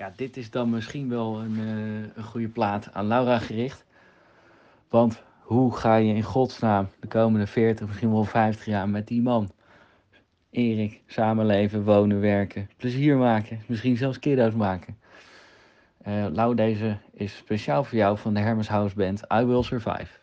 ja, dit is dan misschien wel een, uh, een goede plaat aan Laura gericht. Want hoe ga je in godsnaam de komende 40, misschien wel 50 jaar met die man, Erik, samenleven, wonen, werken, plezier maken, misschien zelfs kiddo's maken? Uh, Lau, deze is speciaal voor jou van de Hermes House Band I Will Survive.